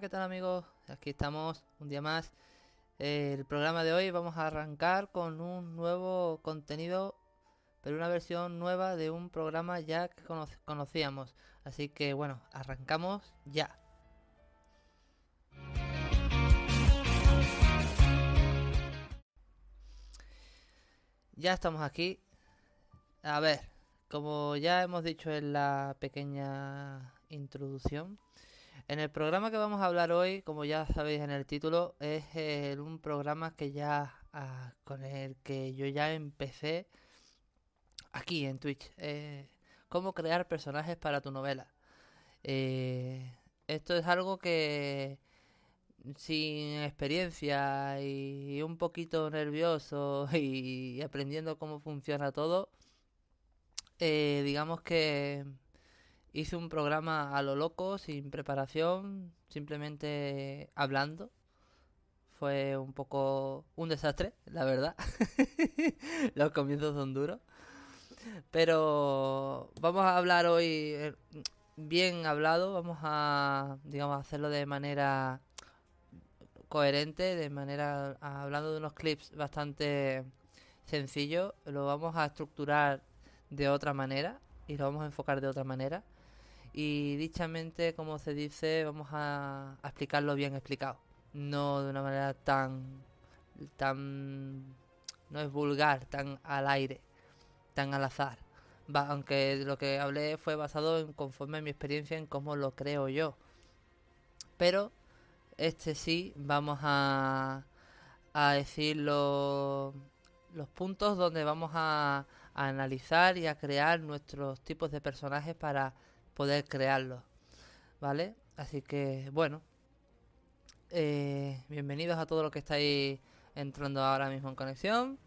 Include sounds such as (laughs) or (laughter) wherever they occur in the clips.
¿qué tal amigos? Aquí estamos un día más. El programa de hoy vamos a arrancar con un nuevo contenido, pero una versión nueva de un programa ya que conocíamos. Así que bueno, arrancamos ya. Ya estamos aquí. A ver, como ya hemos dicho en la pequeña introducción, en el programa que vamos a hablar hoy, como ya sabéis en el título, es eh, un programa que ya ah, con el que yo ya empecé aquí en Twitch. Eh, cómo crear personajes para tu novela. Eh, esto es algo que sin experiencia y un poquito nervioso (laughs) y aprendiendo cómo funciona todo, digamos que Hice un programa a lo loco, sin preparación, simplemente hablando. Fue un poco un desastre, la verdad. (laughs) Los comienzos son duros. Pero vamos a hablar hoy eh, bien hablado, vamos a digamos hacerlo de manera coherente, de manera hablando de unos clips bastante sencillos, lo vamos a estructurar de otra manera y lo vamos a enfocar de otra manera y dichamente, como se dice, vamos a, explicarlo bien explicado. No de una manera tan, tan, no es vulgar, tan al aire, tan al azar. aunque lo que hablé fue basado en conforme a mi experiencia en cómo lo creo yo. Pero este sí, vamos a, a decir los, los puntos donde vamos a, a analizar y a crear nuestros tipos de personajes para poder crearlo. ¿Vale? Así que, bueno. Eh, bienvenidos a todos los que estáis entrando ahora mismo en conexión.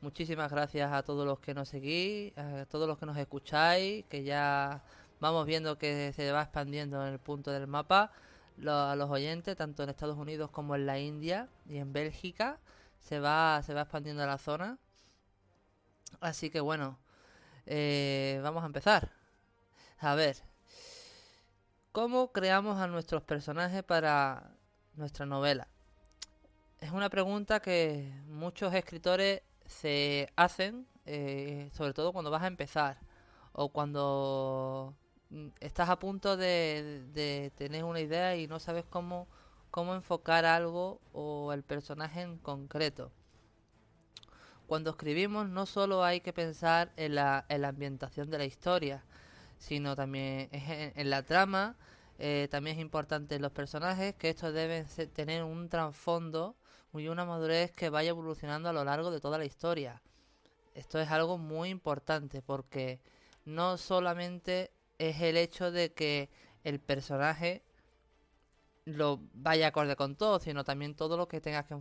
Muchísimas gracias a todos los que nos seguís, a todos los que nos escucháis, que ya vamos viendo que se va expandiendo en el punto del mapa. a los oyentes, tanto en Estados Unidos como en la India y en Bélgica, se va, se va expandiendo la zona. Así que bueno, eh, vamos a empezar. A ver, ¿Cómo creamos a nuestros personajes para nuestra novela? Es una pregunta que muchos escritores se hacen, eh, sobre todo cuando vas a empezar o cuando mm, estás a punto de, tener una idea y no sabes cómo, cómo enfocar algo o el personaje en concreto. Cuando escribimos no solo hay que pensar en la, en la ambientación de la historia, sino también en, la trama. Eh, también es importante los personajes, que estos deben tener un trasfondo y una madurez que vaya evolucionando a lo largo de toda la historia. Esto es algo muy importante porque no solamente es el hecho de que el personaje lo vaya acorde con todo, sino también todo lo que tengas que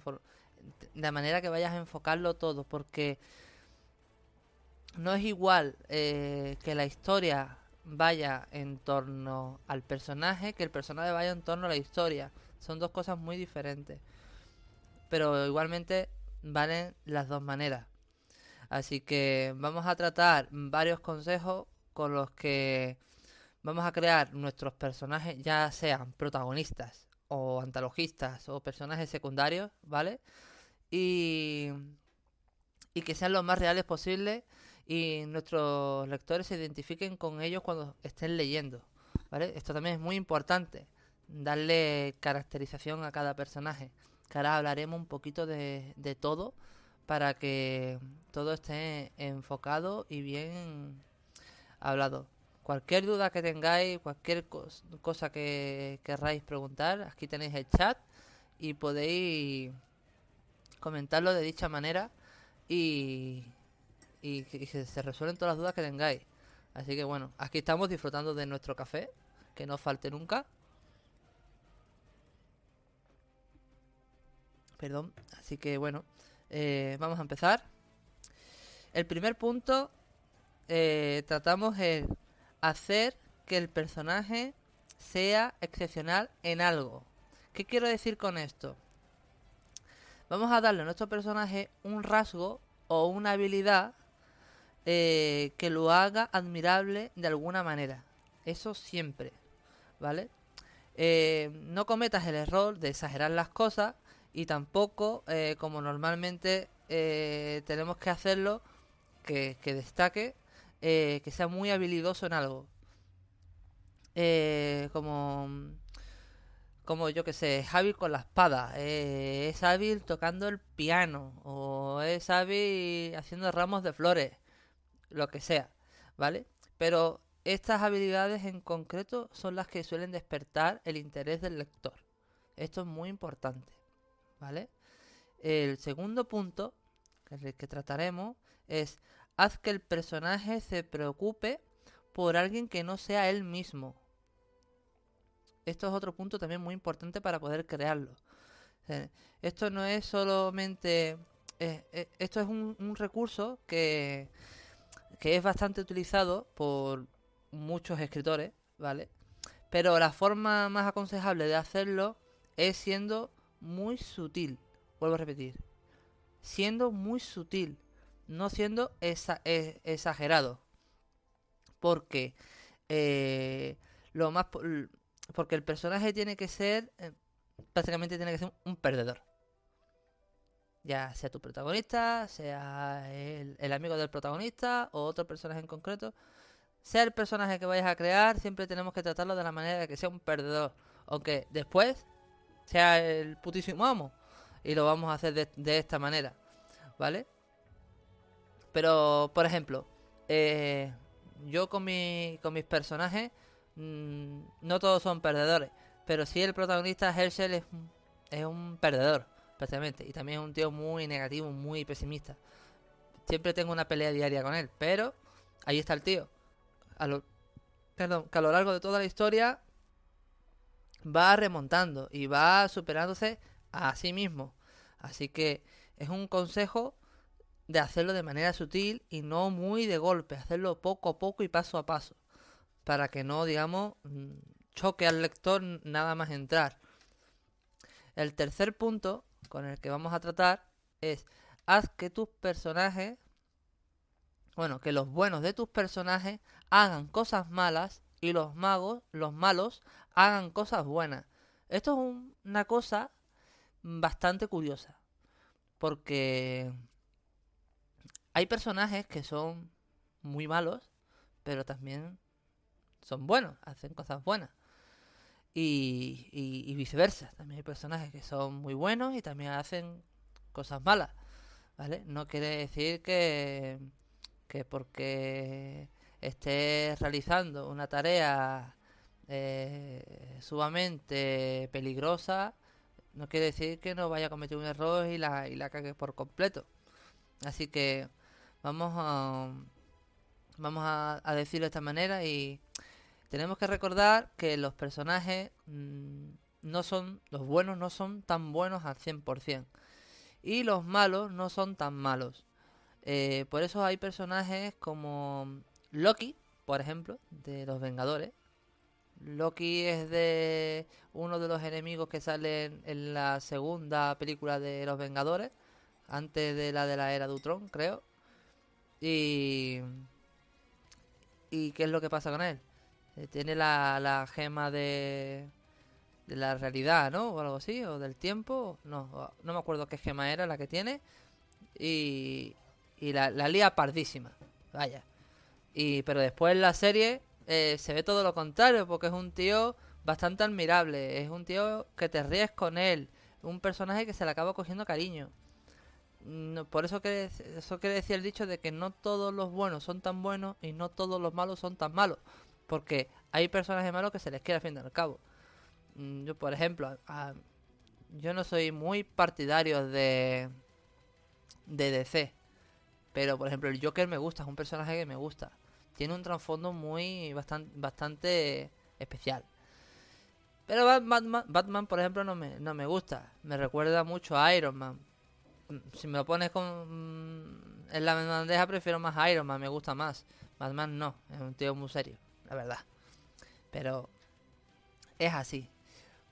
de manera que vayas a enfocarlo todo, porque no es igual eh, que la historia vaya en torno al personaje que el personaje vaya en torno a la historia. Son dos cosas muy diferentes. Pero igualmente valen las dos maneras. Así que vamos a tratar varios consejos con los que vamos a crear nuestros personajes, ya sean protagonistas o antologistas o personajes secundarios, ¿vale? Y, y que sean lo más reales posible y nuestros lectores se identifiquen con ellos cuando estén leyendo. ¿vale? Esto también es muy importante, darle caracterización a cada personaje. Que ahora hablaremos un poquito de, de todo para que todo esté enfocado y bien hablado. Cualquier duda que tengáis, cualquier cosa que querráis preguntar, aquí tenéis el chat y podéis comentarlo de dicha manera y, y que, se resuelven todas las dudas que tengáis. Así que bueno, aquí estamos disfrutando de nuestro café, que no falte nunca. Perdón, así que bueno, eh, vamos a empezar. El primer punto, eh, tratamos el hacer que el personaje sea excepcional en algo. ¿Qué quiero decir con esto? Vamos a darle a nuestro personaje un rasgo o una habilidad eh, que lo haga admirable de alguna manera. Eso siempre, ¿vale? eh, no cometas el error de exagerar las cosas y tampoco, eh, como normalmente tenemos que hacerlo, que, que destaque, que sea muy habilidoso en algo. como como yo que sé, es hábil con la espada, es hábil tocando el piano, o es hábil haciendo ramos de flores, lo que sea, ¿vale? Pero estas habilidades en concreto son las que suelen despertar el interés del lector. Esto es muy importante, ¿vale? El segundo punto que, que trataremos es haz que el personaje se preocupe por alguien que no sea él mismo. Esto es otro punto también muy importante para poder crearlo. esto no es solamente... Eh, eh, esto es un recurso que, que es bastante utilizado por muchos escritores, ¿vale? Pero la forma más aconsejable de hacerlo es siendo muy sutil. Vuelvo a repetir. Siendo muy sutil. No siendo e, exagerado. Porque eh, lo más porque el personaje tiene que ser eh, prácticamente tiene que ser un perdedor ya sea tu protagonista sea el, amigo del protagonista o otro personaje en concreto sea el personaje que vayas a crear, siempre tenemos que tratarlo de la manera de que sea un perdedor. Aunque después sea el putísimo amo. Y lo vamos a hacer de, esta manera. ¿Vale? Pero, por ejemplo, eh, yo con, mi, con mis personajes, mm, no todos son perdedores. Pero sí el protagonista Herschel es, es un perdedor, Y también es un tío muy negativo, muy pesimista. Siempre tengo una pelea diaria con él. Pero ahí está el tío a lo, perdón, que a lo largo de toda la historia va remontando y va superándose a sí mismo. Así que es un consejo de hacerlo de manera sutil y no muy de golpe, hacerlo poco a poco y paso a paso, para que no, digamos, mm, choque al lector nada más entrar. El tercer punto con el que vamos a tratar es haz que tus personajes, bueno, que los buenos de tus personajes hagan cosas malas y los magos, los malos, hagan cosas buenas. Esto es una cosa bastante curiosa. Porque hay personajes que son muy malos, pero también son buenos, hacen cosas buenas. Y, viceversa. También hay personajes que son muy buenos y también hacen cosas malas. ¿Vale? No quiere decir que, que porque esté realizando una tarea eh, sumamente peligrosa, no quiere decir que no vaya a cometer un error y la, y la cague por completo. Así que vamos a, vamos a, decirlo de esta manera y tenemos que recordar que los personajes mm, no son, los buenos no son tan buenos al 100%. Y los malos no son tan malos. Eh, por eso hay personajes como Loki, por ejemplo, de los Vengadores. Loki es de uno de los enemigos que salen en la segunda película de los Vengadores, antes de la de la era de Ultron, creo. Y ¿Y qué es lo que pasa con él? Eh, tiene la, la gema de, de la realidad, ¿no? O algo así, o del tiempo. No, no me acuerdo qué gema era la que tiene. Y, y la, la lía pardísima. Vaya. Y, pero después en la serie eh, se ve todo lo contrario, porque es un tío bastante admirable, es un tío que te ríes con él, un personaje que se le acaba cogiendo cariño. por eso, que, eso quiere decir el dicho de que no todos los buenos son tan buenos y no todos los malos son tan malos, porque hay personajes malos que se les quiere al fin y al cabo. Mm, yo, por ejemplo, yo no soy muy partidario de, de DC, pero por ejemplo el Joker me gusta, es un personaje que me gusta tiene un trasfondo muy bastante, bastante especial. Pero Batman, Batman, por ejemplo, no me, no me gusta. Me recuerda mucho a Iron Man. Mm, si me lo pones con, mm, en la bandeja, prefiero más a Iron Man, me gusta más. Batman no, es un tío muy serio, la verdad. Pero es así.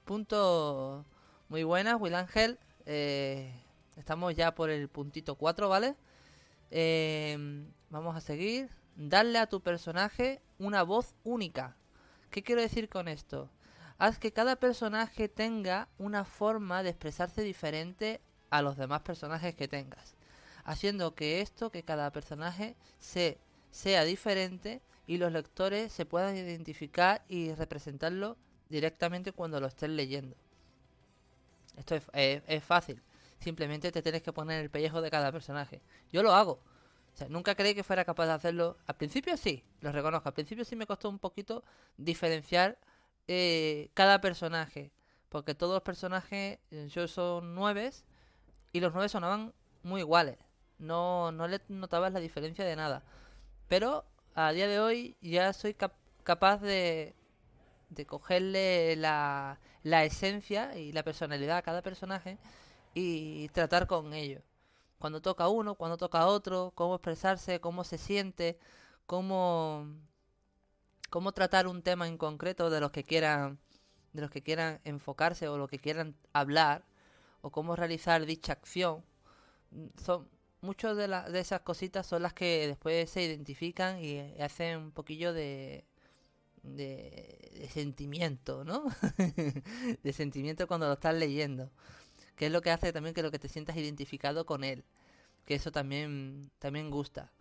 Punto muy buena, Will Ángel. Eh, estamos ya por el puntito 4, ¿vale? Eh, vamos a seguir darle a tu personaje una voz única. ¿Qué quiero decir con esto? haz que cada personaje tenga una forma de expresarse diferente a los demás personajes que tengas, haciendo que esto, que cada personaje se, sea diferente y los lectores se puedan identificar y representarlo directamente cuando lo estén leyendo. Esto es, fácil. Simplemente te tienes que poner el pellejo de cada personaje. Yo lo hago. O sea, nunca creí que fuera capaz de hacerlo. Al principio sí, lo reconozco. Al principio sí me costó un poquito diferenciar eh, cada personaje. Porque todos los personajes, eh, yo son nueve y los nueve sonaban muy iguales. No, no le notabas la diferencia de nada. Pero a día de hoy ya soy capaz de, de cogerle la, la esencia y la personalidad a cada personaje y tratar con ellos. Cuando toca uno, cuando toca otro, cómo expresarse, cómo se siente, cómo, cómo tratar un tema en concreto de los que quieran de los que quieran enfocarse o lo que quieran hablar o cómo realizar dicha acción son muchas de, de esas cositas son las que después se identifican y hacen un poquillo de de, sentimiento, ¿no? (laughs) de sentimiento cuando lo estás leyendo. Que es lo que hace también que lo que te sientas identificado con él. Que eso también, también gusta.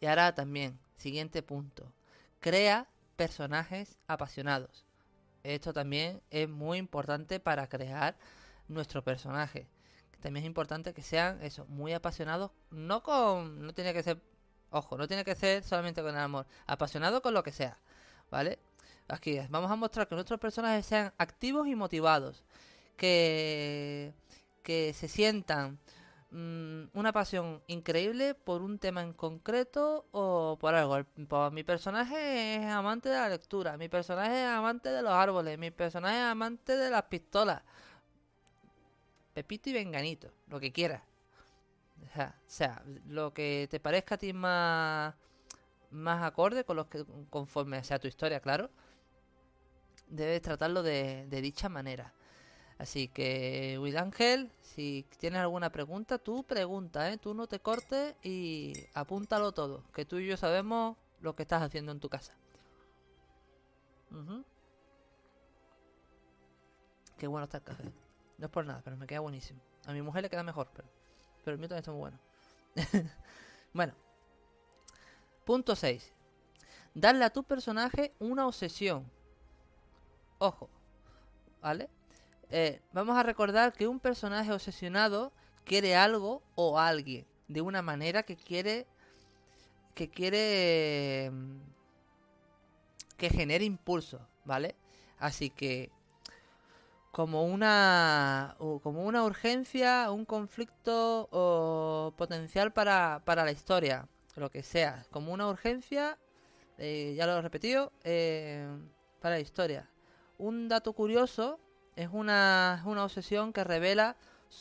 Y ahora también, siguiente punto. Crea personajes apasionados. Esto también es muy importante para crear nuestro personaje. También es importante que sean eso, muy apasionados, no con no tiene que ser Ojo, no tiene que ser solamente con el amor. Apasionado con lo que sea. ¿Vale? Aquí vamos a mostrar que nuestros personajes sean activos y motivados. Que, que se sientan mm, una pasión increíble por un tema en concreto o por algo. Pues, mi personaje es amante de la lectura. Mi personaje es amante de los árboles. Mi personaje es amante de las pistolas. Pepito y Venganito, lo que quieras. O sea, lo que te parezca a ti más, más acorde con los que conforme sea tu historia, claro, debes tratarlo de, dicha manera. Así que, Will Ángel, si tienes alguna pregunta, tú pregunta, ¿eh? Tú no te cortes y apúntalo todo, que tú y yo sabemos lo que estás haciendo en tu casa. Qué bueno está el café. No es por nada, pero me queda buenísimo. A mi mujer le queda mejor, pero pero el mío también está muy bueno. (laughs) bueno. Punto 6. Darle a tu personaje una obsesión. Ojo. ¿Vale? Eh, vamos a recordar que un personaje obsesionado quiere algo o alguien. De una manera que quiere. Que quiere. Mm, que genere impulso. ¿Vale? Así que como una como una urgencia, un conflicto o potencial para, para la historia, lo que sea, como una urgencia, eh, ya lo he repetido, eh, para la historia. Un dato curioso es una, una obsesión que revela,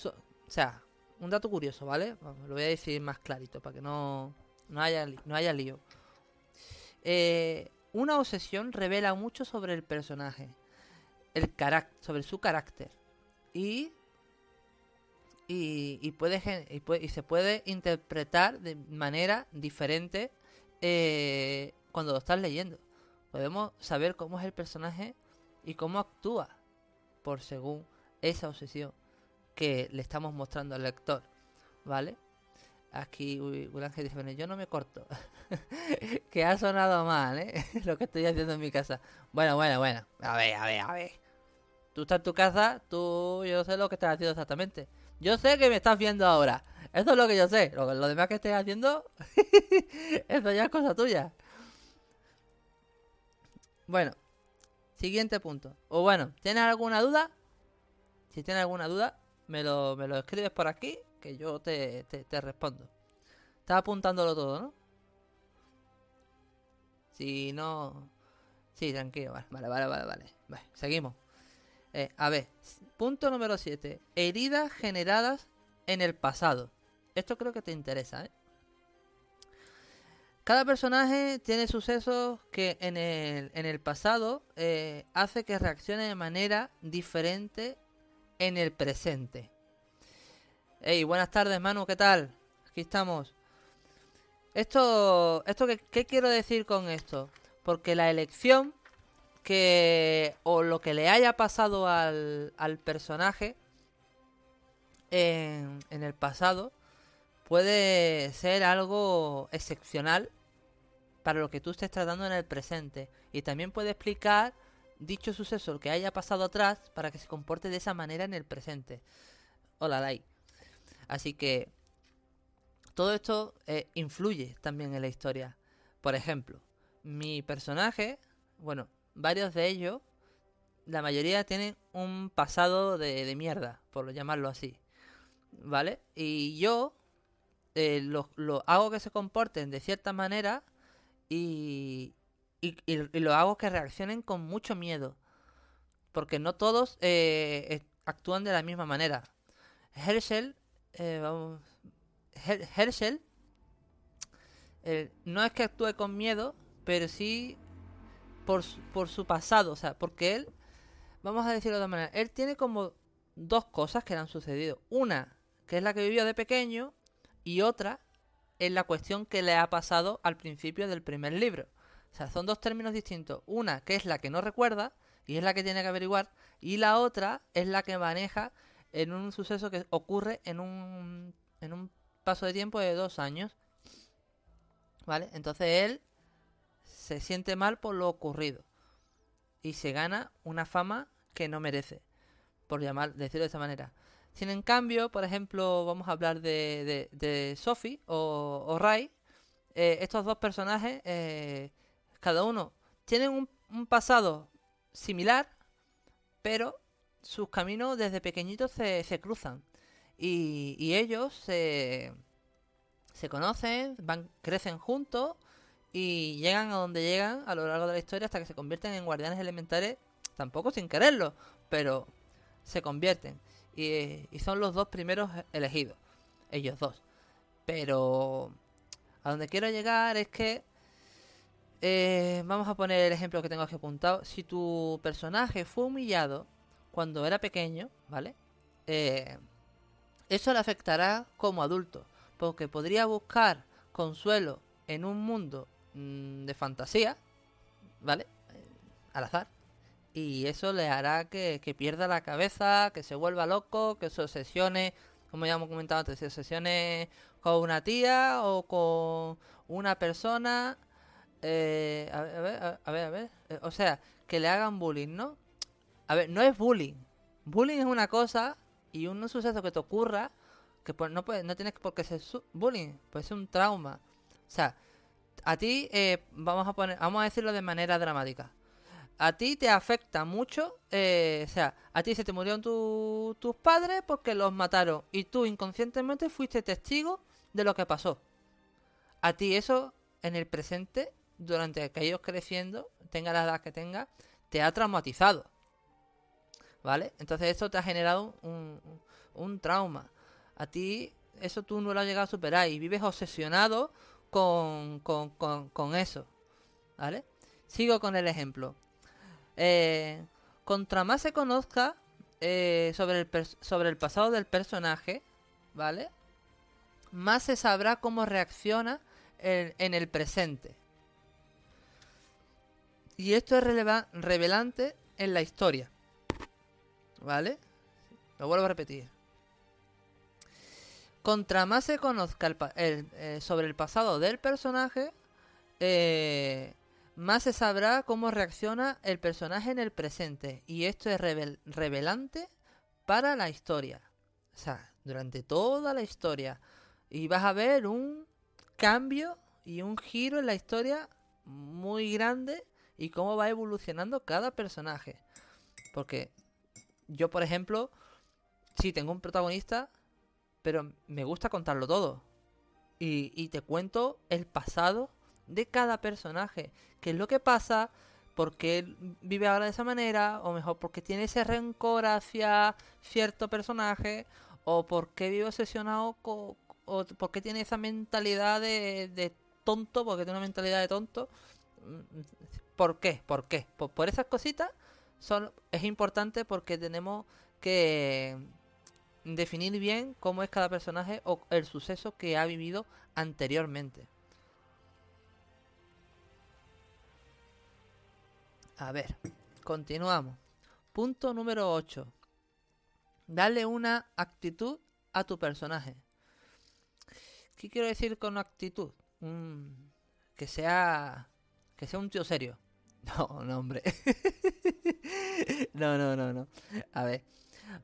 o sea, un dato curioso, ¿vale? lo voy a decir más clarito para que no, no, haya, no haya lío. Eh, una obsesión revela mucho sobre el personaje el sobre su carácter. Y, y, puede, y, se puede interpretar de manera diferente eh, cuando lo estás leyendo. Podemos saber cómo es el personaje y cómo actúa por según esa obsesión que le estamos mostrando al lector. ¿Vale? Aquí Ángel dice, bueno, yo no me corto. (laughs) que ha sonado mal, ¿eh? (laughs) Lo que estoy haciendo en mi casa. Bueno, bueno, bueno. A ver, a ver, a ver. Tú estás en tu casa, tú, yo sé lo que estás haciendo exactamente. Yo sé que me estás viendo ahora. Eso es lo que yo sé. Lo, demás que estés haciendo, (laughs) eso ya es cosa tuya. Bueno, siguiente punto. O bueno, ¿tienes alguna duda? Si tienes alguna duda, me lo, me lo escribes por aquí, que yo te, te, respondo. Estás apuntándolo todo, ¿no? Si no... Sí, tranquilo, vale, vale, vale, vale. vale. seguimos. Eh, a ver, punto número 7. Heridas generadas en el pasado. Esto creo que te interesa, ¿eh? Cada personaje tiene sucesos que en el, en el pasado eh, hace que reaccione de manera diferente en el presente. Hey, buenas tardes, Manu, ¿qué tal? Aquí estamos. Esto, esto ¿qué quiero decir con esto? Porque la elección que o lo que le haya pasado al, al personaje en, en el pasado puede ser algo excepcional para lo que tú estés tratando en el presente. Y también puede explicar dicho suceso que haya pasado atrás para que se comporte de esa manera en el presente. Hola, Dai. Así que todo esto eh, influye también en la historia. Por ejemplo, mi personaje, bueno, varios de ellos, la mayoría tienen un pasado de, de mierda, por llamarlo así. ¿Vale? Y yo eh, lo, hago que se comporten de cierta manera y, y, lo hago que reaccionen con mucho miedo. Porque no todos eh, actúan de la misma manera. Herschel, eh, vamos, Herschel no es que actúe con miedo, pero sí por, por su pasado. O sea, porque él, vamos a decirlo de otra manera, él tiene como dos cosas que le han sucedido. Una, que es la que vivió de pequeño, y otra es la cuestión que le ha pasado al principio del primer libro. O sea, son dos términos distintos. Una que es la que no recuerda y es la que tiene que averiguar y la otra es la que maneja en un suceso que ocurre en un, en un paso de tiempo de dos años. ¿Vale? Entonces él se siente mal por lo ocurrido y se gana una fama que no merece, por llamar, decirlo de esta manera. Sin en cambio, por ejemplo, vamos a hablar de, de, Sophie o, o Ray. Eh, estos dos personajes, eh, cada uno, tienen un, un, pasado similar, pero sus caminos desde pequeñitos se, se cruzan. Y, y ellos se, se conocen, van, crecen juntos y llegan a donde llegan a lo largo de la historia hasta que se convierten en guardianes elementales, tampoco sin quererlo, pero se convierten y, son los dos primeros elegidos, ellos dos. Pero a donde quiero llegar es que eh, vamos a poner el ejemplo que tengo aquí apuntado. Si tu personaje fue humillado cuando era pequeño, ¿vale? Eh, eso le afectará como adulto, porque podría buscar consuelo en un mundo de fantasía, ¿vale? Al azar, y eso le hará que, pierda la cabeza, que se vuelva loco, que se obsesione, como ya hemos comentado antes, se obsesione con una tía o con una persona. Eh, a, ver, a, ver, a ver, eh, o sea, que le hagan bullying, ¿no? A ver, no es bullying. Bullying es una cosa y un suceso que te ocurra que pues no puede, no tienes por qué ser bullying, puede ser un trauma. O sea, a ti, eh, vamos a poner, vamos a decirlo de manera dramática a ti te afecta mucho, eh, o sea, a ti se te murieron tus padres porque los mataron y tú inconscientemente fuiste testigo de lo que pasó. A ti eso en el presente, durante que ellos creciendo, tenga la edad que tenga, te ha traumatizado. ¿Vale? Entonces esto te ha generado un, un trauma. A ti eso tú no lo has llegado a superar y vives obsesionado con, con, con, eso. ¿Vale? Sigo con el ejemplo. Eh, contra más se conozca eh, sobre, el sobre el pasado del personaje, ¿vale? Más se sabrá cómo reacciona en, el presente. Y esto es revelante en la historia. ¿Vale? Lo vuelvo a repetir. Contra más se conozca eh, sobre el pasado del personaje, eh, más se sabrá cómo reacciona el personaje en el presente. Y esto es revelante para la historia. O sea, durante toda la historia. Y vas a ver un cambio y un giro en la historia muy grande y cómo va evolucionando cada personaje. Porque yo, por ejemplo, sí tengo un protagonista, pero me gusta contarlo todo. Y, y te cuento el pasado de cada personaje. ¿Qué es lo que pasa? ¿Por qué vive ahora de esa manera? O mejor, porque tiene ese rencor hacia cierto personaje? ¿O por qué vive obsesionado con... o por qué tiene esa mentalidad de, tonto? Porque tiene una mentalidad de tonto. ¿Por qué? ¿Por qué? Por, por esas cositas son, es importante porque tenemos que definir bien cómo es cada personaje o el suceso que ha vivido anteriormente. A ver, continuamos. Punto número 8. Dale una actitud a tu personaje. ¿Qué quiero decir con actitud? que sea que sea un tío serio. (laughs) No, no, hombre. (laughs) no, no, no, no. A ver.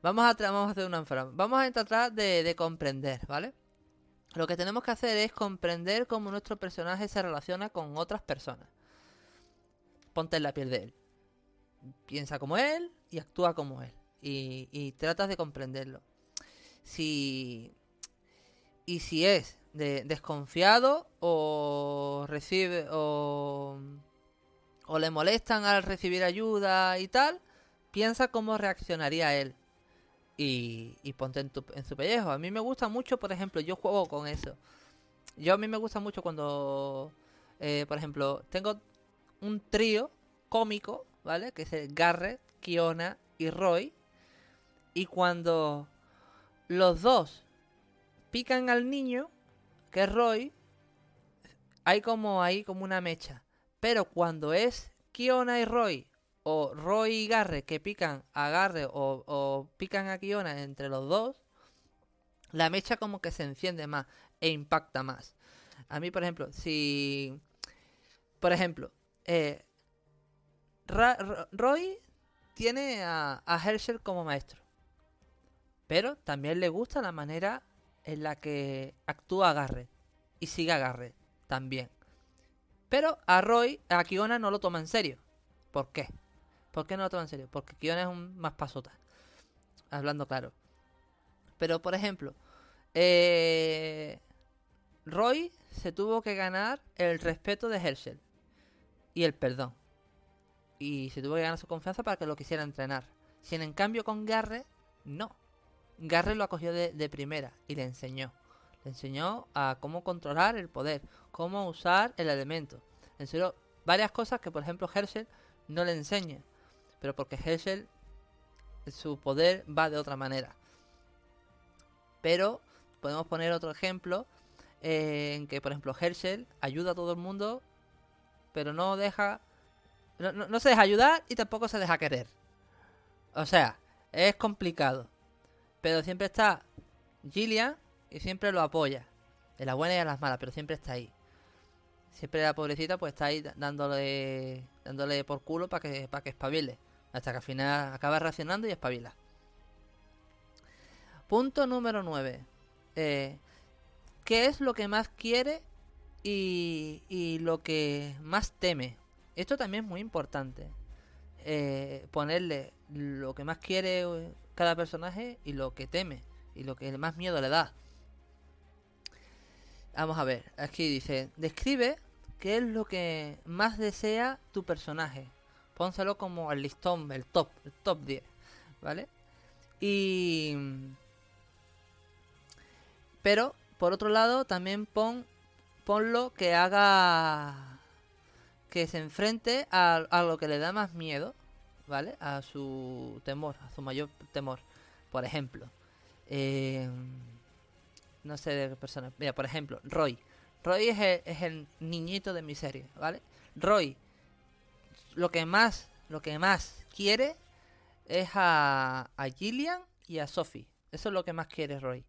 Vamos a, vamos a hacer una Vamos a tratar de, de comprender, ¿vale? Lo que tenemos que hacer es comprender cómo nuestro personaje se relaciona con otras personas. Ponte en la piel de él. Piensa como él y actúa como él. Y, y tratas de comprenderlo. Si. Y si es de, desconfiado o recibe. o. o le molestan al recibir ayuda y tal. Piensa cómo reaccionaría él y, ponte en, tu, en su pellejo. A mí me gusta mucho, por ejemplo, yo juego con eso. Yo a mí me gusta mucho cuando, eh, por ejemplo, tengo un trío cómico, ¿vale? Que es Garrett, Kiona y Roy. Y cuando los dos pican al niño, que es Roy, hay como ahí como una mecha. Pero cuando es Kiona y Roy o Roy y Garre que pican a o, pican a Kiona entre los dos, la mecha como que se enciende más e impacta más. A mí, por ejemplo, si... Por ejemplo, eh, Roy tiene a, Herschel como maestro. Pero también le gusta la manera en la que actúa Garre. Y sigue a también. Pero a Roy, a Kiona no lo toma en serio. ¿Por qué? ¿Por qué no lo toma en serio? Porque Kion es un más pasota. Hablando claro. Pero, por ejemplo, eh, Roy se tuvo que ganar el respeto de Herschel y el perdón. Y se tuvo que ganar su confianza para que lo quisiera entrenar. Si en cambio con Garre, no. Garre lo acogió de, primera y le enseñó. Le enseñó a cómo controlar el poder, cómo usar el elemento. Le enseñó varias cosas que, por ejemplo, Herschel no le enseña pero porque Herschel, su poder va de otra manera. Pero podemos poner otro ejemplo eh, en que, por ejemplo, Herschel ayuda a todo el mundo, pero no deja. No, se deja ayudar y tampoco se deja querer. O sea, es complicado. Pero siempre está Gillian y siempre lo apoya. En las buenas y en las malas, pero siempre está ahí. Siempre la pobrecita pues está ahí dándole dándole por culo para que, para que espabile. Hasta que al final acaba reaccionando y espabila. Punto número 9. Eh, ¿Qué es lo que más quiere y, lo que más teme? Esto también es muy importante. Eh, ponerle lo que más quiere cada personaje y lo que teme y lo que más miedo le da. Vamos a ver, aquí dice, describe qué es lo que más desea tu personaje pónselo como el listón, el top, el top 10, ¿vale? Y... Pero, por otro lado, también pon, ponlo que haga... Que se enfrente a, lo que le da más miedo, ¿vale? A su temor, a su mayor temor. Por ejemplo, eh, no sé de qué persona. Mira, por ejemplo, Roy. Roy es el niñito de mi serie, ¿vale? Roy lo que más, lo que más quiere es a, a Gillian y a Sophie. Eso es lo que más quiere Roy.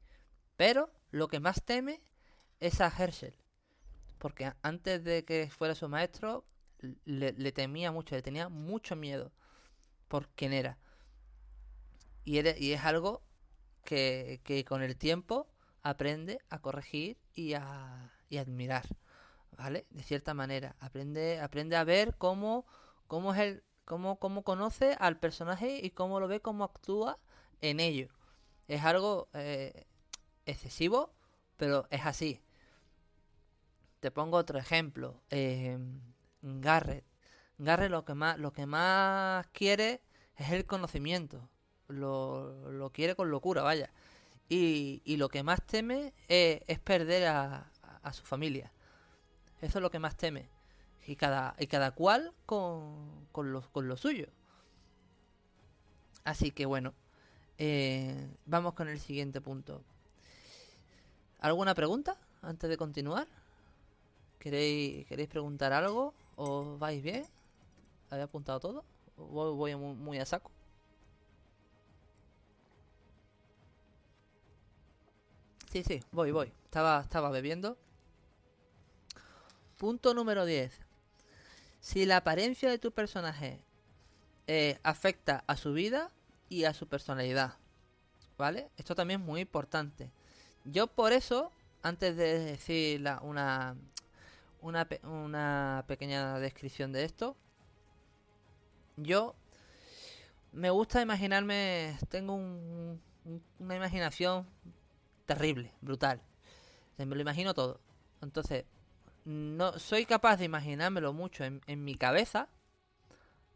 Pero lo que más teme es a Herschel. Porque antes de que fuera su maestro, le, temía mucho, le tenía mucho miedo por quién era. Y, y es algo que, que, con el tiempo aprende a corregir y a, y admirar. ¿Vale? De cierta manera. Aprende, aprende a ver cómo cómo es el, cómo, cómo conoce al personaje y cómo lo ve, cómo actúa en ello. Es algo eh, excesivo, pero es así. Te pongo otro ejemplo. Eh, Garrett. Garrett lo que más, lo que más quiere es el conocimiento. Lo, lo quiere con locura, vaya. Y, y lo que más teme es, perder a, a, su familia. Eso es lo que más teme y cada, y cada cual con, con, lo, con lo suyo. Así que bueno, eh, vamos con el siguiente punto. ¿Alguna pregunta antes de continuar? ¿Queréis, ¿Queréis preguntar algo? ¿O vais bien? ¿Había apuntado todo? ¿Voy, voy muy, muy a saco? Sí, sí, voy, voy. Estaba, estaba bebiendo. Punto número 10. Si la apariencia de tu personaje eh, afecta a su vida y a su personalidad. ¿Vale? Esto también es muy importante. Yo por eso, antes de decir la, una, una, pequeña descripción de esto, yo me gusta imaginarme, tengo un, una imaginación terrible, brutal. me lo imagino todo. Entonces, no soy capaz de imaginármelo mucho en, en mi cabeza,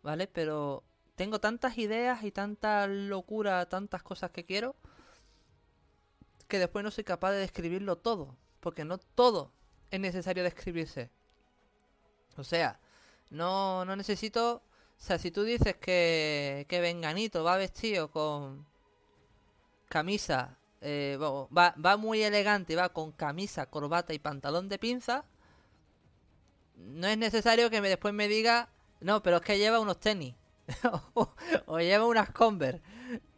¿vale? Pero tengo tantas ideas y tanta locura, tantas cosas que quiero, que después no soy capaz de describirlo todo. Porque no todo es necesario describirse. O sea, no, no necesito... O sea, si tú dices que, que Venganito va vestido con camisa, eh, va, va muy elegante, va con camisa, corbata y pantalón de pinza, no es necesario que me, después me diga, no, pero es que lleva unos tenis. (laughs) o, lleva unas Converse.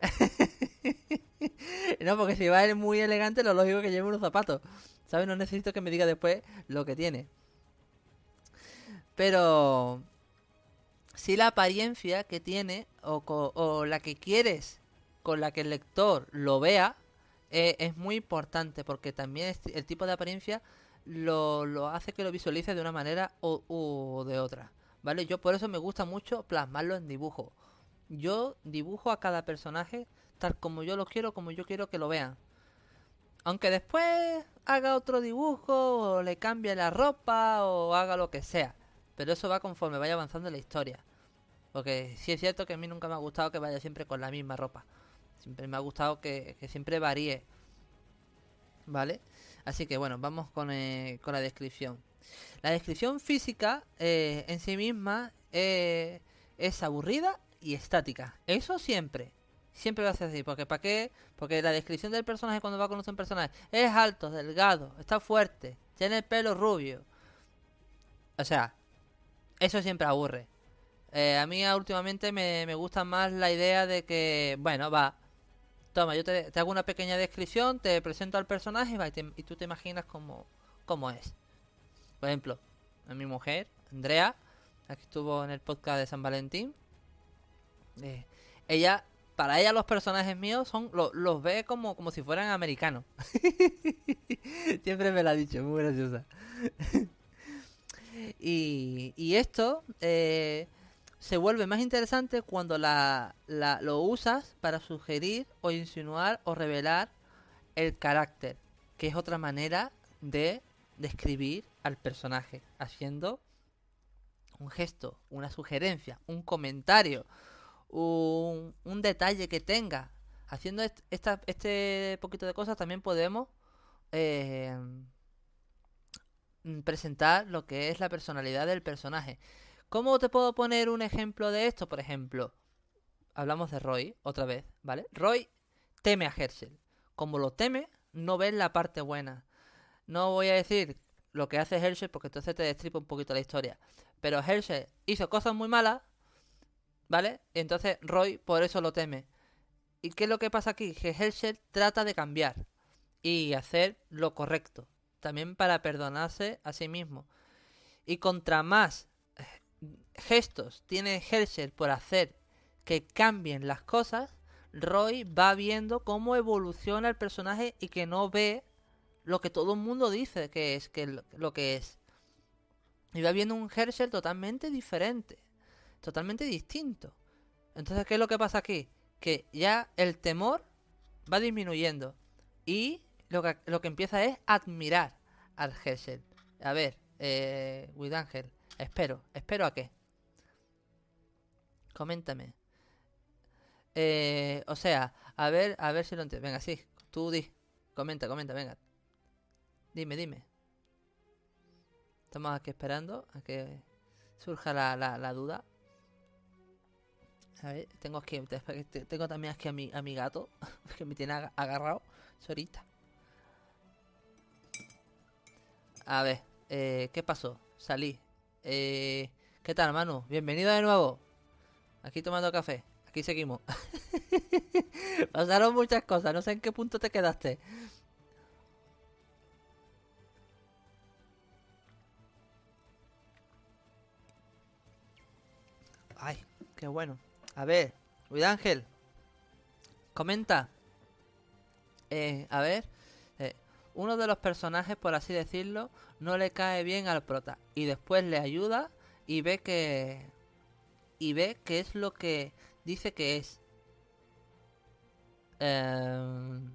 (laughs) no, porque si va muy elegante, lo lógico es que lleve unos zapatos. ¿Sabes? No necesito que me diga después lo que tiene. Pero si la apariencia que tiene o, o, la que quieres con la que el lector lo vea eh, es muy importante porque también el tipo de apariencia lo, lo hace que lo visualice de una manera o, de otra. ¿Vale? Yo por eso me gusta mucho plasmarlo en dibujo. Yo dibujo a cada personaje tal como yo lo quiero, como yo quiero que lo vean. Aunque después haga otro dibujo, o le cambie la ropa, o haga lo que sea. Pero eso va conforme vaya avanzando la historia. Porque sí es cierto que a mí nunca me ha gustado que vaya siempre con la misma ropa. Siempre me ha gustado que, que siempre varíe. ¿Vale? Así que bueno, vamos con, eh, con la descripción. La descripción física eh, en sí misma eh, es aburrida y estática. Eso siempre. Siempre va a ser así. Porque ¿para qué? Porque la descripción del personaje cuando va a conocer un personaje es alto, delgado, está fuerte, tiene el pelo rubio. O sea, eso siempre aburre. a mí últimamente me, me gusta más la idea de que, bueno, va, Toma, yo te, hago una pequeña descripción, te presento al personaje y, tú te imaginas cómo, cómo es. Por ejemplo, a mi mujer, Andrea, la que estuvo en el podcast de San Valentín, eh, ella, para ella los personajes míos son los ve como, como si fueran americanos. (laughs) Siempre me lo ha dicho, muy graciosa. (laughs) y, y esto... Eh, se vuelve más interesante cuando la, lo usas para sugerir o insinuar o revelar el carácter, que es otra manera de describir al personaje, haciendo un gesto, una sugerencia, un comentario, un, detalle que tenga. Haciendo esta, este poquito de cosas también podemos eh, presentar lo que es la personalidad del personaje. ¿Cómo te puedo poner un ejemplo de esto? Por ejemplo, hablamos de Roy otra vez, ¿vale? Roy teme a Herschel. Como lo teme, no ves la parte buena. No voy a decir lo que hace Herschel porque entonces te destripa un poquito la historia. Pero Herschel hizo cosas muy malas, ¿vale? Entonces Roy por eso lo teme. ¿Y qué es lo que pasa aquí? Que Herschel trata de cambiar y hacer lo correcto. También para perdonarse a sí mismo. Y contra más gestos tiene Herschel por hacer que cambien las cosas, Roy va viendo cómo evoluciona el personaje y que no ve lo que todo el mundo dice que es que lo que es. Y va viendo un Herschel totalmente diferente, totalmente distinto. Entonces, ¿qué es lo que pasa aquí? Que ya el temor va disminuyendo y lo que, lo que empieza es admirar al Herschel. A ver, eh, Ángel, espero, espero a qué. Coméntame. Eh, o sea, a ver, a ver si lo entiendo. Venga, sí, tú di. Comenta, comenta, venga. Dime, dime. Estamos aquí esperando a que surja la, la, duda. A ver, tengo aquí, tengo también aquí a mi, a mi gato, (laughs) que me tiene agarrado, Sorita. A ver, eh, ¿qué pasó? Salí. Eh, ¿Qué tal, Manu? Bienvenido de nuevo. Aquí tomando café. Aquí seguimos. (laughs) Pasaron muchas cosas. No sé en qué punto te quedaste. Ay, qué bueno. A ver, Luis Ángel. Comenta. Eh, a ver. Eh, uno de los personajes, por así decirlo, no le cae bien al prota. Y después le ayuda y ve que... Y ve que es lo que dice que es. Em,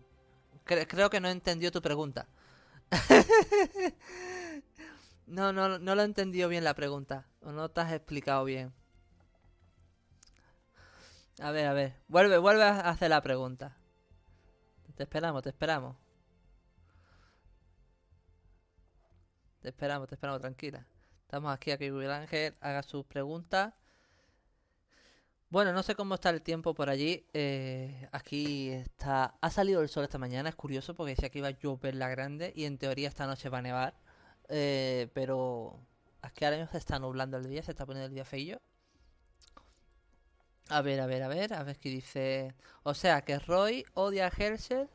creo que no entendió tu pregunta. (laughs) no, no, no lo entendió bien la pregunta. O no te has explicado bien. A ver, a ver. Vuelve, vuelve a hacer la pregunta. Te esperamos, te esperamos. Te esperamos, te esperamos, tranquila. Estamos aquí a que Ángel haga sus preguntas. Bueno, no sé cómo está el tiempo por allí. Eh, aquí está. Ha salido el sol esta mañana, es curioso porque decía que iba a llover la grande y en teoría esta noche va a nevar. Eh, pero aquí ahora mismo se está nublando el día, se está poniendo el día feillo. A ver, a ver, a ver, a ver qué dice. O sea, que Roy odia a Herschel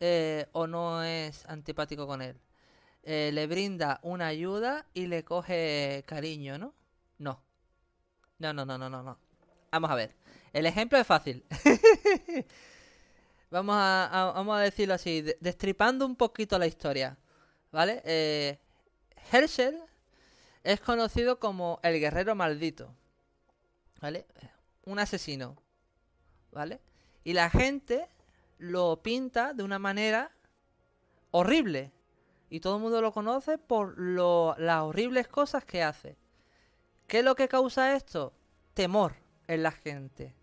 eh, o no es antipático con él. Eh, le brinda una ayuda y le coge cariño, ¿no? No. No, no, no, no, no, no. Vamos a ver. El ejemplo es fácil. (laughs) vamos, a, vamos a decirlo así, destripando un poquito la historia. ¿Vale? Eh, Herschel es conocido como el guerrero maldito. ¿Vale? un asesino. ¿Vale? Y la gente lo pinta de una manera horrible. Y todo el mundo lo conoce por lo, las horribles cosas que hace. ¿Qué es lo que causa esto? Temor en la gente.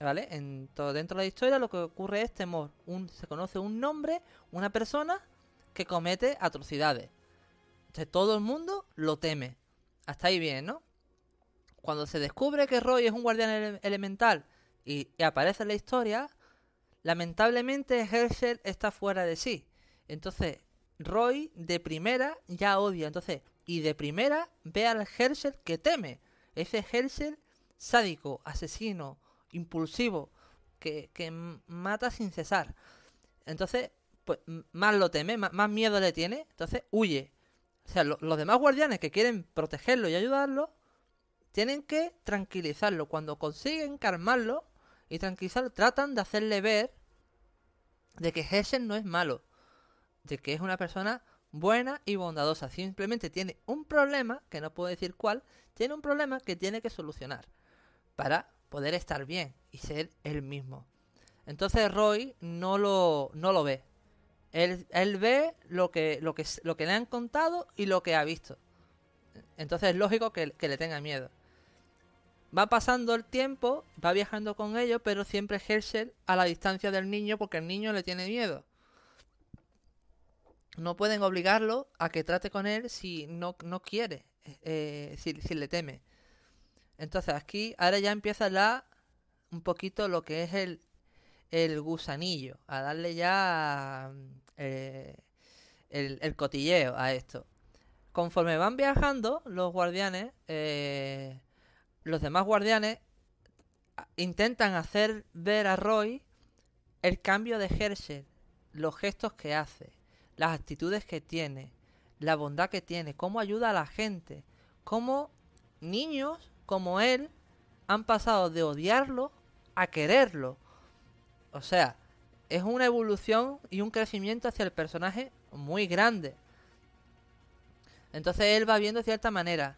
¿Vale? En todo, dentro de la historia lo que ocurre es temor. Un, se conoce un nombre, una persona que comete atrocidades. Entonces todo el mundo lo teme. Hasta ahí bien, ¿no? cuando se descubre que Roy es un guardián elemental y, aparece en la historia, lamentablemente Herschel está fuera de sí. Entonces, Roy de primera ya odia. Entonces, y de primera ve al Herschel que teme. Ese Herschel sádico, asesino, impulsivo, que, mata sin cesar. Entonces, pues más lo teme, más, miedo le tiene. Entonces, huye. O sea, los demás guardianes que quieren protegerlo y ayudarlo, tienen que tranquilizarlo. Cuando consiguen calmarlo y tranquilizarlo, tratan de hacerle ver de que Hessen no es malo, de que es una persona buena y bondadosa. Simplemente tiene un problema, que no puedo decir cuál, tiene un problema que tiene que solucionar para poder estar bien y ser él mismo. Entonces Roy no lo, no lo ve. Él, él ve lo que, lo, que, lo que le han contado y lo que ha visto. Entonces es lógico que, que le tenga miedo. Va pasando el tiempo, va viajando con ellos, pero siempre Herschel a la distancia del niño porque el niño le tiene miedo. No pueden obligarlo a que trate con él si no, no quiere, eh, si, le teme. Entonces aquí ahora ya empieza la un poquito lo que es el, el gusanillo, a darle ya eh, el, el, cotilleo a esto. Conforme van viajando los guardianes, eh, los demás guardianes intentan hacer ver a Roy el cambio de Herschel, los gestos que hace, las actitudes que tiene, la bondad que tiene, cómo ayuda a la gente, cómo niños como él han pasado de odiarlo a quererlo. O sea, es una evolución y un crecimiento hacia el personaje muy grande. Entonces él va viendo de cierta manera.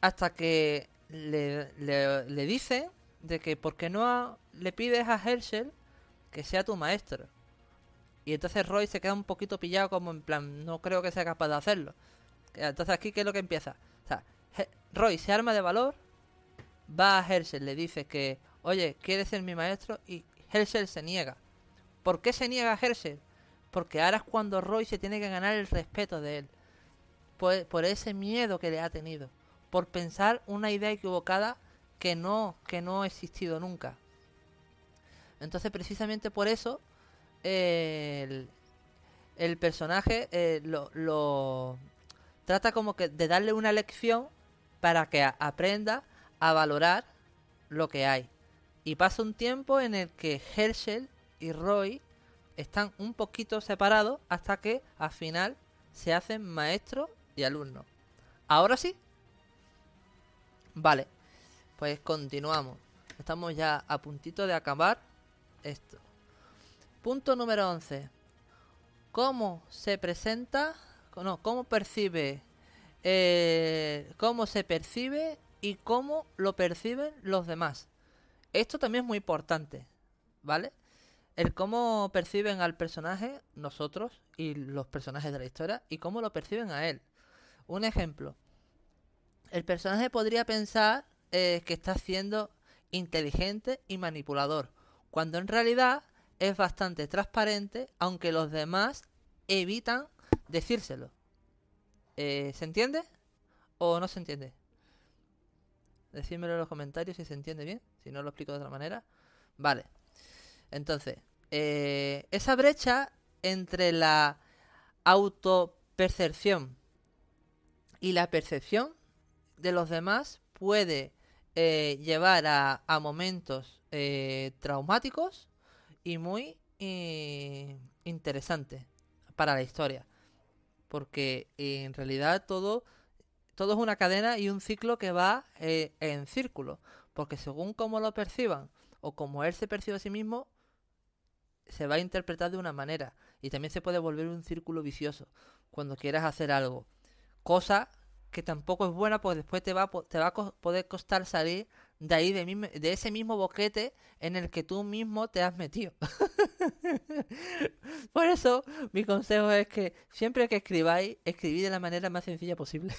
Hasta que le, le, dice de que por qué no le pides a Herschel que sea tu maestro. Y entonces Roy se queda un poquito pillado como en plan, no creo que sea capaz de hacerlo. Entonces aquí, ¿qué es lo que empieza? O sea, Roy se arma de valor, va a Herschel, le dice que, oye, ¿quieres ser mi maestro? Y Herschel se niega. ¿Por qué se niega Herschel? Porque ahora es cuando Roy se tiene que ganar el respeto de él. por ese miedo que le ha tenido por pensar una idea equivocada que no, que no ha existido nunca. Entonces, precisamente por eso, el, personaje eh, lo, trata como que de darle una lección para que aprenda a valorar lo que hay. Y pasa un tiempo en el que Herschel y Roy están un poquito separados hasta que al final se hacen maestro y alumno. Ahora sí. Vale. Pues continuamos. Estamos ya a puntito de acabar esto. Punto número 11. ¿Cómo se presenta? No, ¿cómo percibe? Eh, ¿Cómo se percibe y cómo lo perciben los demás? Esto también es muy importante, ¿vale? El cómo perciben al personaje, nosotros y los personajes de la historia, y cómo lo perciben a él. Un ejemplo. El personaje podría pensar eh, que está siendo inteligente y manipulador, cuando en realidad es bastante transparente, aunque los demás evitan decírselo. Eh, ¿Se entiende? ¿O no se entiende? Decídmelo en los comentarios si se entiende bien, si no lo explico de otra manera. Vale. Entonces, eh, esa brecha entre la autopercepción y la percepción de los demás puede eh, llevar a, momentos traumáticos y muy interesantes para la historia. Porque en realidad todo, todo es una cadena y un ciclo que va en círculo. Porque según cómo lo perciban o como él se percibe a sí mismo, se va a interpretar de una manera. Y también se puede volver un círculo vicioso cuando quieras hacer algo. Cosa que tampoco es buena porque después te va, te va a poder costar salir de ahí, de, de ese mismo boquete en el que tú mismo te has metido. (laughs) Por eso mi consejo es que siempre que escribáis, escribid de la manera más sencilla posible.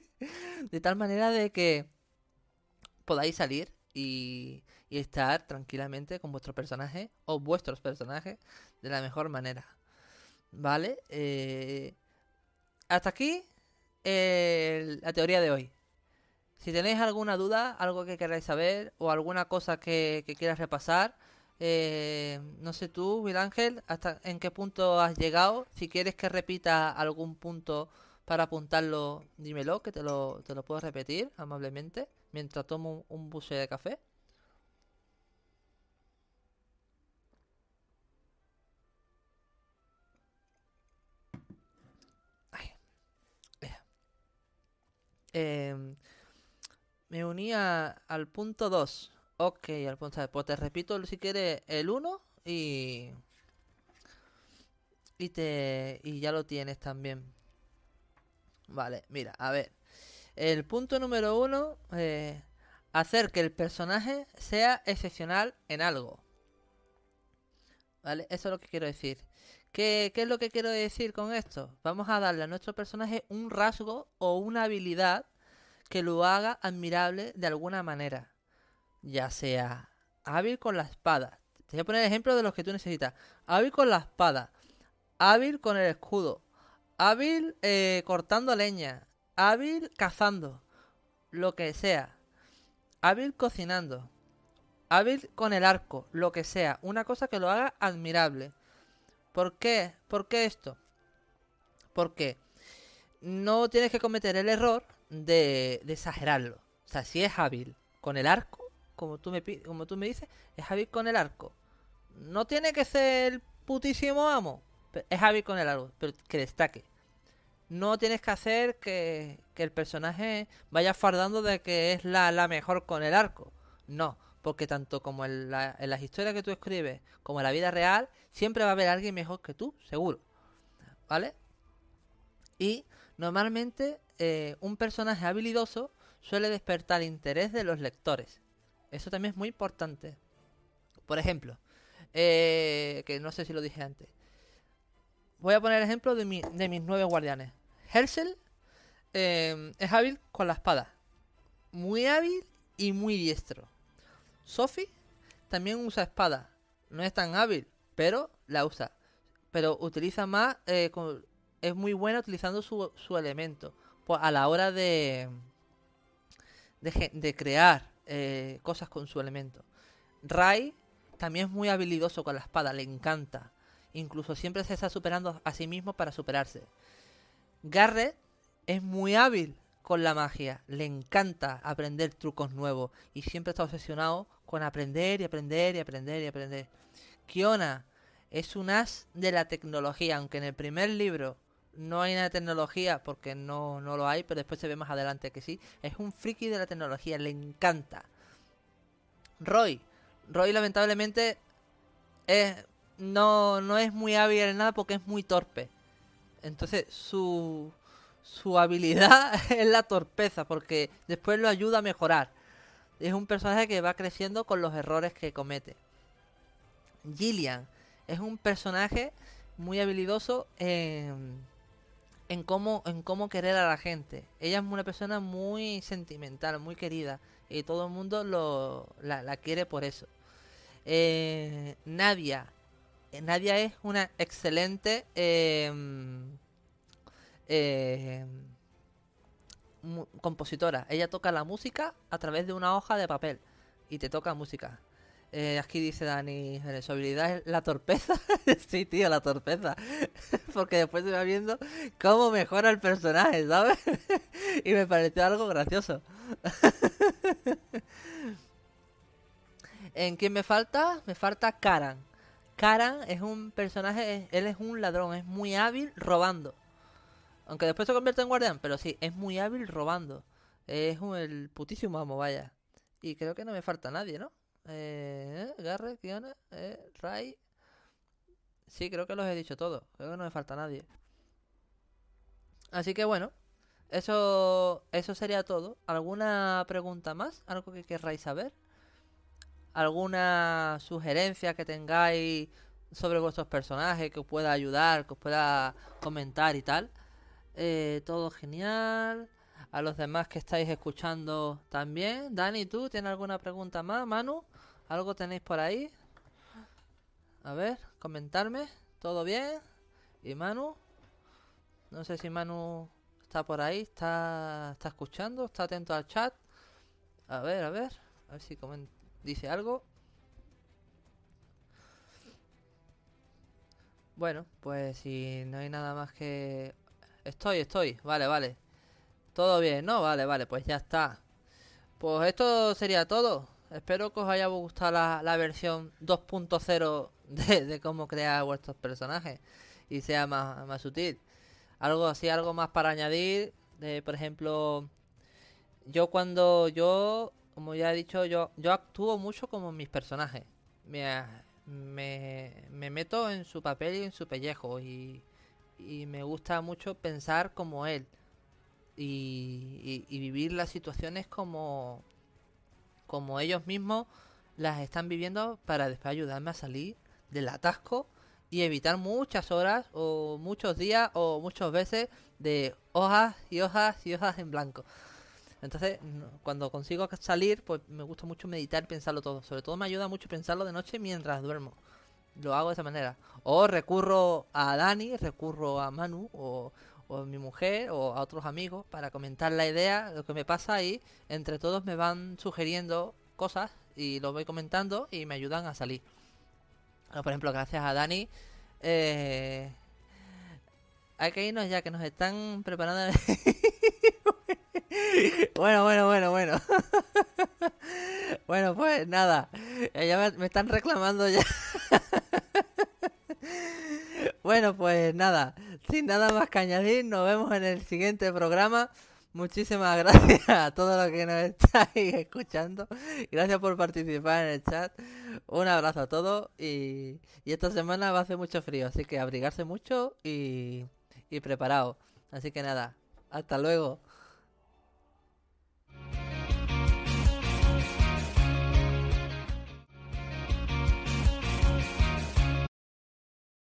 (laughs) de tal manera de que podáis salir y, estar tranquilamente con vuestro personaje o vuestros personajes de la mejor manera. ¿Vale? Eh, hasta aquí la teoría de hoy. Si tenéis alguna duda, algo que queráis saber o alguna cosa que, quieras repasar, eh, no sé tú, Will Ángel, hasta en qué punto has llegado. Si quieres que repita algún punto para apuntarlo, dímelo, que te lo, te lo puedo repetir amablemente mientras tomo un, un de café. Em, me unía al punto 2. Ok, al punto Pues te repito si quieres el 1 y. Y, te, y ya lo tienes también. Vale, mira, a ver. El punto número 1. Eh, hacer que el personaje sea excepcional en algo. ¿Vale? Eso es lo que quiero decir. ¿Qué, es lo que quiero decir con esto? Vamos a darle a nuestro personaje un rasgo o una habilidad que lo haga admirable de alguna manera. Ya sea hábil con la espada. Te voy a poner ejemplo de los que tú necesitas. Hábil con la espada. Hábil con el escudo. Hábil eh, cortando leña. Hábil cazando. Lo que sea. Hábil cocinando. Hábil con el arco. Lo que sea. Una cosa que lo haga admirable. ¿Por qué? ¿Por qué esto? Porque no tienes que cometer el error de, exagerarlo. O sea, si es hábil con el arco, como tú, me, como tú me dices, es hábil con el arco. No tiene que ser el putísimo amo. Es hábil con el arco, pero que destaque. No tienes que hacer que, que el personaje vaya fardando de que es la, la mejor con el arco. No, porque tanto como en, las historias que tú escribes como en la vida real, siempre va a haber alguien mejor que tú, seguro. ¿Vale? Y normalmente eh, un personaje habilidoso suele despertar interés de los lectores. Eso también es muy importante. Por ejemplo, eh, que no sé si lo dije antes. Voy a poner ejemplo de, mis nueve guardianes. Herschel eh, es hábil con la espada. Muy hábil y muy diestro. Sophie también usa espada. No es tan hábil, pero la usa. Pero utiliza más, eh, es muy buena utilizando su elemento. A la hora de, de, crear eh, cosas con su elemento. Rai también es muy habilidoso con la espada, le encanta. Incluso siempre se está superando a sí mismo para superarse. Garrett es muy hábil con la magia, le encanta aprender trucos nuevos y siempre está obsesionado con aprender y aprender y aprender y aprender. Kiona es un as de la tecnología, aunque en el primer libro no hay nada de tecnología porque no, no lo hay, pero después se ve más adelante que sí. Es un friki de la tecnología, le encanta. Roy. Roy lamentablemente es, no, no es muy hábil en nada porque es muy torpe. Entonces su, su habilidad (laughs) es la torpeza porque después lo ayuda a mejorar. Es un personaje que va creciendo con los errores que comete. Gillian es un personaje muy habilidoso en, en, cómo, en cómo querer a la gente. Ella es una persona muy sentimental, muy querida. Y todo el mundo lo, la, quiere por eso. Eh, Nadia. Nadia es una excelente eh, compositora. Ella toca la música a través de una hoja de papel y te toca música. Eh, aquí dice Dani, su habilidad es la torpeza. (laughs) sí, tío, la torpeza. (laughs) Porque después se va viendo cómo mejora el personaje, ¿sabes? (laughs) y me pareció algo gracioso. ¿En quién me falta? Me falta Karan. Karan es un personaje, él es un ladrón, es muy hábil robando. Aunque después se convierte en guardián, pero sí, es muy hábil robando. Es un, el putísimo amo, vaya. Y creo que no me falta nadie, ¿no? Eh, Garrett, Fiona, eh, Ray. Sí, creo que los he dicho todos. Creo que no me falta nadie. Así que bueno, eso, eso sería todo. ¿Alguna pregunta más? ¿Algo que querráis saber? ¿Alguna sugerencia que tengáis sobre vuestros personajes que os pueda ayudar, que os pueda comentar y tal? Eh, todo genial a los demás que estáis escuchando también. Dani, ¿tú tienes alguna pregunta más? Manu, ¿algo tenéis por ahí? A ver, comentarme. ¿Todo bien? ¿Y Manu? No sé si Manu está por ahí, está, está escuchando, está atento al chat. A ver, a ver, a ver si dice algo. Bueno, pues si no hay nada más que... Estoy, estoy, vale, vale. Todo bien, ¿no? Vale, vale, pues ya está. Pues esto sería todo. Espero que os haya gustado la, versión 2.0 de, cómo crear vuestros personajes y sea más, más sutil. Algo así, algo más para añadir. De, por ejemplo, yo cuando yo, como ya he dicho, yo, yo actúo mucho como mis personajes. Me, me, me meto en su papel y en su pellejo y, y me gusta mucho pensar como él y, vivir las situaciones como, como ellos mismos las están viviendo para después ayudarme a salir del atasco y evitar muchas horas o muchos días o muchas veces de hojas y hojas y hojas en blanco. Entonces, cuando consigo salir, pues me gusta mucho meditar y pensarlo todo. Sobre todo me ayuda mucho pensarlo de noche mientras duermo. Lo hago de esa manera. O recurro a Dani, recurro a Manu, o, o mi mujer o a otros amigos para comentar la idea, lo que me pasa y entre todos me van sugiriendo cosas y lo voy comentando y me ayudan a salir. por ejemplo, gracias a Dani. Eh, hay que irnos ya que nos están preparando. (laughs) bueno, bueno, bueno, bueno. (laughs) bueno, pues nada. Ya me están reclamando ya. (laughs) bueno, pues nada. Sin nada más que añadir, nos vemos en el siguiente programa. Muchísimas (laughs) gracias a todos los que nos estáis (laughs) escuchando. Gracias por participar en el chat. Un abrazo a todos. Y, esta semana va a hacer mucho frío, así que abrigarse mucho y, y preparados. Así que nada, hasta luego.